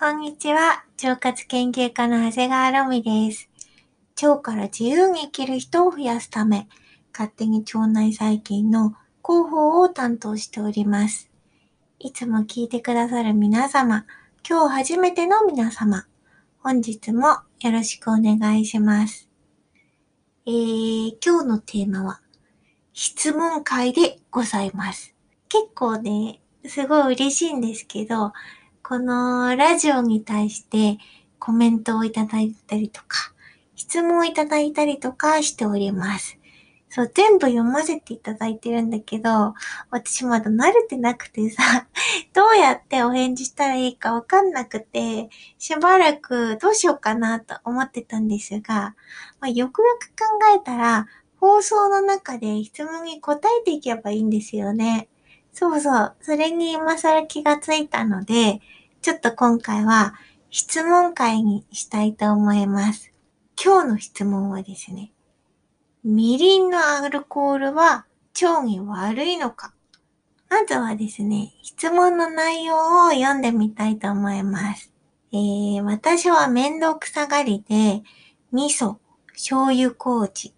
こんにちは。腸活研究家の長谷川ロミです。腸から自由に生きる人を増やすため、勝手に腸内細菌の広報を担当しております。いつも聞いてくださる皆様、今日初めての皆様、本日もよろしくお願いします。えー、今日のテーマは、質問会でございます。結構ね、すごい嬉しいんですけど、このラジオに対してコメントをいただいたりとか、質問をいただいたりとかしております。そう、全部読ませていただいてるんだけど、私まだ慣れてなくてさ、どうやってお返事したらいいかわかんなくて、しばらくどうしようかなと思ってたんですが、まあ、よくよく考えたら、放送の中で質問に答えていけばいいんですよね。そうそう。それに今更気がついたので、ちょっと今回は質問会にしたいと思います。今日の質問はですね、みりんのアルコールは腸に悪いのか？まずはですね、質問の内容を読んでみたいと思います。えー、私はめんどくさがりで、味噌、醤油麹、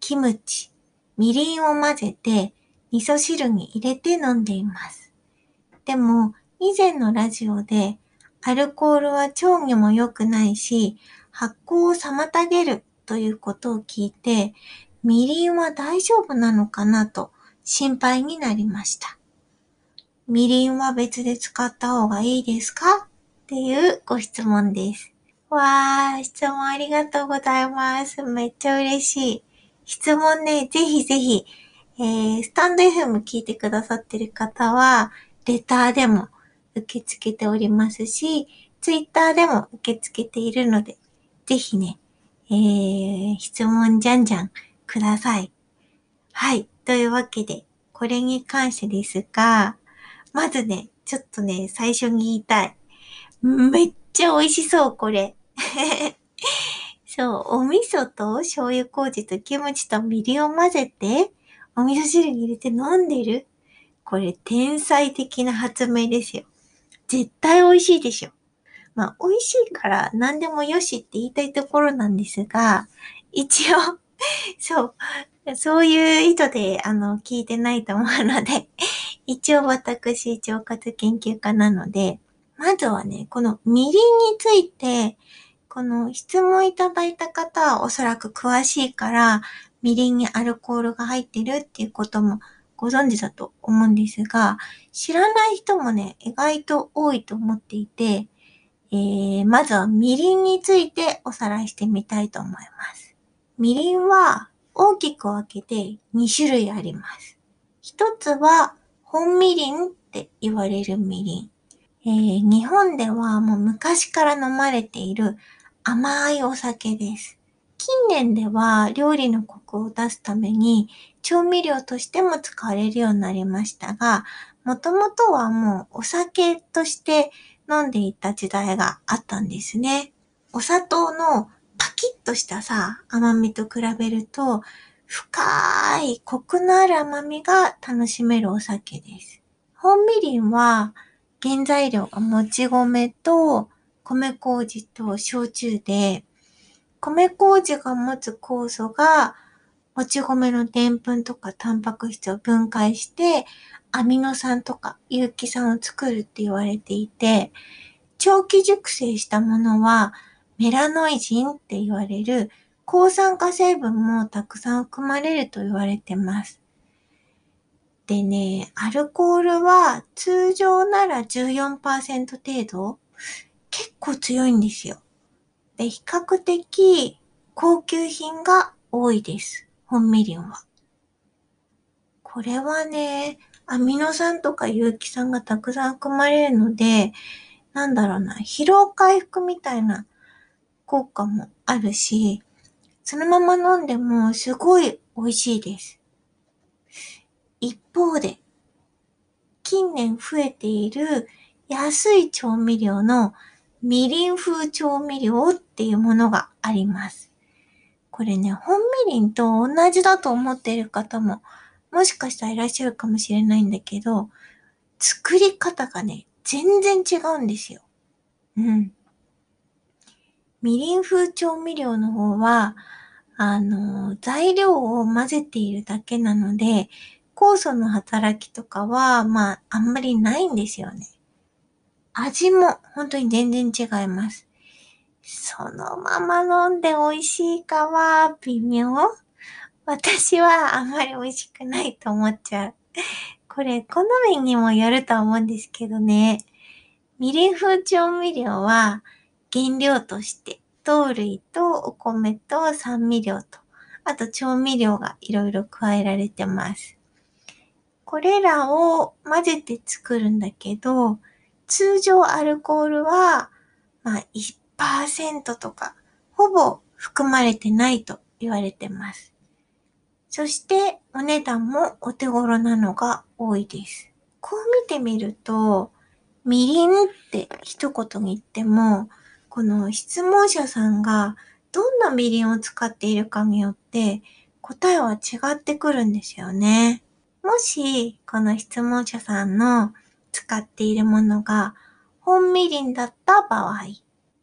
キムチ、みりんを混ぜて味噌汁に入れて飲んでいます。でも、以前のラジオで、アルコールは腸にも良くないし、発酵を妨げるということを聞いて、みりんは大丈夫なのかなと心配になりました。みりんは別で使った方がいいですか？っていうご質問です。わー、質問ありがとうございます。めっちゃ嬉しい。質問ね、ぜひぜひ、えー、スタンド FM 聞いてくださってる方は、レターでも受け付けておりますし、ツイッターでも受け付けているので、ぜひね、えー、質問じゃんじゃんください。はい。というわけで、これに関してですが、まずね、ちょっとね、最初に言いたい。めっちゃ美味しそう、これ。そう、お味噌と醤油麹とキムチとみりを混ぜて、お味噌汁に入れて飲んでる？これ天才的な発明ですよ。絶対美味しいでしょ。まあ、美味しいから何でもよしって言いたいところなんですが、一応 そう、そういう意図で、あの、聞いてないと思うので 一応私、腸活研究家なので、まずはね、このみりんについて、この質問いただいた方はおそらく詳しいから、みりんにアルコールが入ってるっていうこともご存知だと思うんですが、知らない人もね、意外と多いと思っていて、えー、まずはみりんについておさらいしてみたいと思います。みりんは大きく分けて2種類あります。一つは本みりんって言われるみりん。えー、日本ではもう昔から飲まれている甘いお酒です。近年では料理のコクを出すために調味料としても使われるようになりましたが、もともとはもうお酒として飲んでいた時代があったんですね。お砂糖のパキッとしたさ、甘みと比べると、深いコクのある甘みが楽しめるお酒です。本みりんは原材料がもち米と米麹と焼酎で、米麹が持つ酵素が、もち米のでんぷんとかタンパク質を分解して、アミノ酸とか有機酸を作るって言われていて、長期熟成したものはメラノイジンって言われる抗酸化成分もたくさん含まれると言われてます。でね、アルコールは通常なら14%程度結構強いんですよ。で、比較的高級品が多いです。本みりんは。これはね、アミノ酸とか有機酸がたくさん含まれるので、なんだろうな、疲労回復みたいな効果もあるし、そのまま飲んでもすごい美味しいです。一方で、近年増えている安い調味料のみりん風調味料っていうものがあります。これね、本みりんと同じだと思っている方も、もしかしたらいらっしゃるかもしれないんだけど、作り方がね、全然違うんですよ。うん。みりん風調味料の方は、あの、材料を混ぜているだけなので、酵素の働きとかは、まあ、あんまりないんですよね。味も本当に全然違います。そのまま飲んで美味しいかは微妙私はあんまり美味しくないと思っちゃう。これ、好みにもよると思うんですけどね。みりん風調味料は原料として糖類とお米と酸味料と、あと調味料がいろいろ加えられてます。これらを混ぜて作るんだけど、通常アルコールは、まあ1%とか、ほぼ含まれてないと言われてます。そしてお値段もお手頃なのが多いです。こう見てみると、みりんって一言に言っても、この質問者さんがどんなみりんを使っているかによって答えは違ってくるんですよね。もし、この質問者さんの使っているものが本みりんだった場合、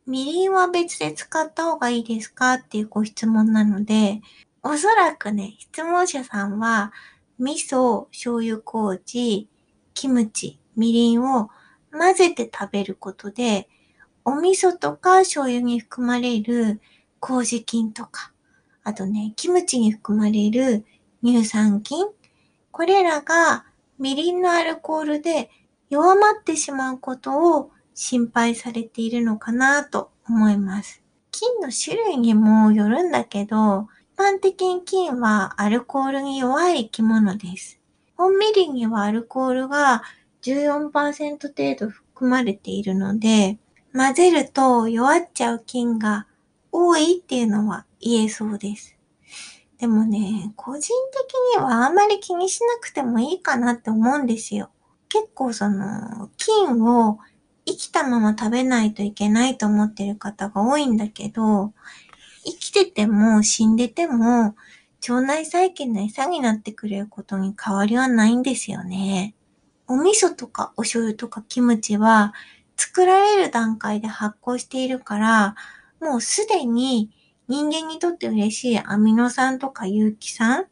みりんは別で使った方がいいですかっていうご質問なので、おそらくね、質問者さんは味噌、醤油麹、キムチ、みりんを混ぜて食べることでお味噌とか醤油に含まれる麹菌とか、あとね、キムチに含まれる乳酸菌、これらがみりんのアルコールで弱まってしまうことを心配されているのかなと思います。菌の種類にもよるんだけど、一般的に菌はアルコールに弱い生き物です。本みりにはアルコールが14%程度含まれているので、混ぜると弱っちゃう菌が多いっていうのは言えそうです。でもね、個人的にはあんまり気にしなくてもいいかなって思うんですよ。結構その、菌を生きたまま食べないといけないと思ってる方が多いんだけど、生きてても死んでても腸内細菌の餌になってくれることに変わりはないんですよね。お味噌とかお醤油とかキムチは作られる段階で発酵しているから、もうすでに人間にとって嬉しいアミノ酸とか有機酸、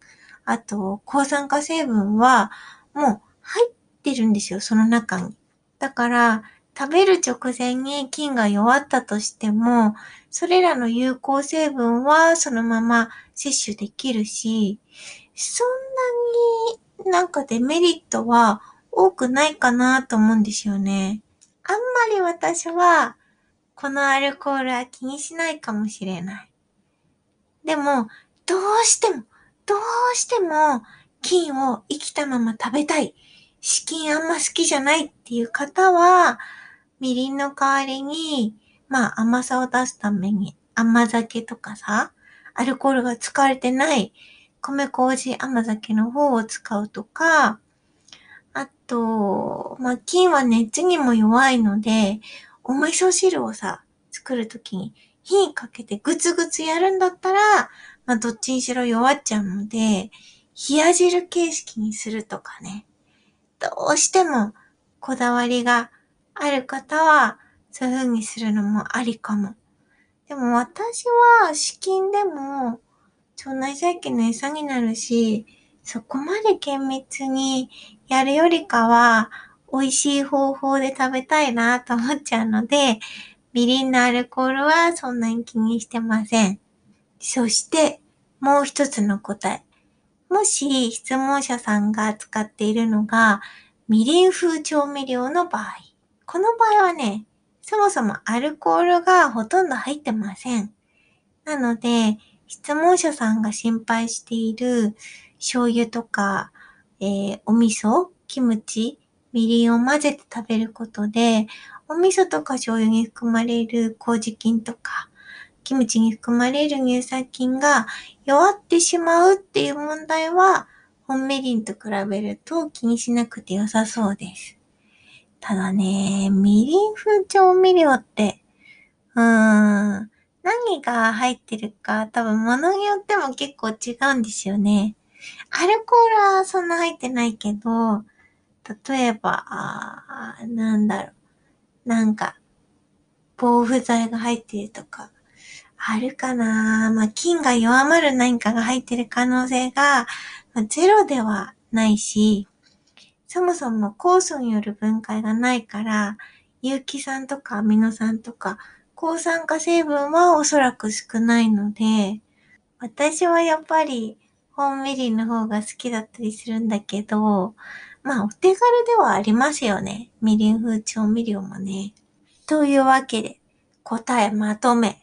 あと抗酸化成分はもう入ってるんですよ、その中に。だから、食べる直前に菌が弱ったとしても、それらの有効成分はそのまま摂取できるし、そんなになんかデメリットは多くないかなと思うんですよね。あんまり私は、このアルコールは気にしないかもしれない。でも、どうしても、どうしても、菌を生きたまま食べたい。死菌あんま好きじゃないっていう方は、みりんの代わりに、まあ甘さを出すために甘酒とかさ、アルコールが使われてない米麹甘酒の方を使うとか、あと、まあ、菌は熱にも弱いので、お味噌汁をさ、作るときに火にかけてグツグツやるんだったら、まあ、どっちにしろ弱っちゃうので、冷や汁形式にするとかね。どうしてもこだわりがある方は、そういう風にするのもありかも。でも私は資金でも腸内細菌の餌になるし、そこまで厳密にやるよりかは、美味しい方法で食べたいなと思っちゃうので、みりんのアルコールはそんなに気にしてません。そして、もう一つの答え。もし質問者さんが使っているのが、みりん風調味料の場合。この場合はね、そもそもアルコールがほとんど入ってません。なので、質問者さんが心配している醤油とか、えー、お味噌、キムチ、みりんを混ぜて食べることで、お味噌とか醤油に含まれる麹菌とか、キムチに含まれる乳酸菌が弱ってしまうっていう問題は、本みりんと比べると気にしなくて良さそうです。ただね、みりん風調味料って、うーん、何が入ってるか多分物によっても結構違うんですよね。アルコールはそんな入ってないけど、例えば、あなんだろう。なんか、防腐剤が入ってるとか、あるかなまあ、菌が弱まる何かが入ってる可能性が、まあ、ゼロではないし、そもそも酵素による分解がないから、有機酸とかアミノ酸とか、抗酸化成分はおそらく少ないので、私はやっぱり本みりんの方が好きだったりするんだけど、まあお手軽ではありますよね。みりん風調味料もね。というわけで、答えまとめ。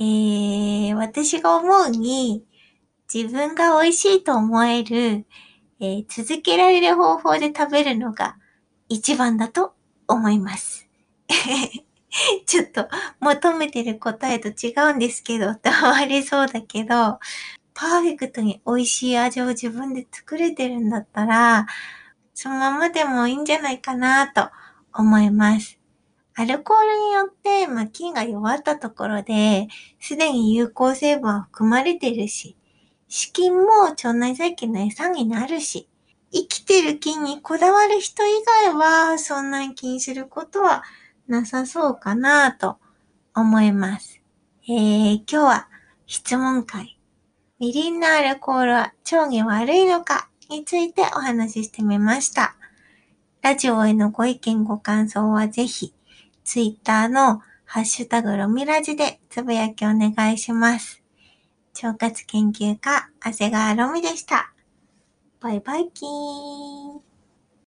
えー、私が思うに、自分が美味しいと思える、えー、続けられる方法で食べるのが一番だと思います。ちょっと求めてる答えと違うんですけどって思われそうだけど、パーフェクトに美味しい味を自分で作れてるんだったら、そのままでもいいんじゃないかなと思います。アルコールによって、まあ、菌が弱ったところで、すでに有効成分は含まれてるし、死菌も腸内細菌の餌になるし、生きてる菌にこだわる人以外は、そんなに気にすることはなさそうかなと思います。えー、今日は質問会。みりんのアルコールは腸に悪いのかについてお話ししてみました。ラジオへのご意見ご感想はぜひ、ツイッターのハッシュタグロミラジでつぶやきお願いします。腸活研究家、長谷川ロミでした。バイバイキーン。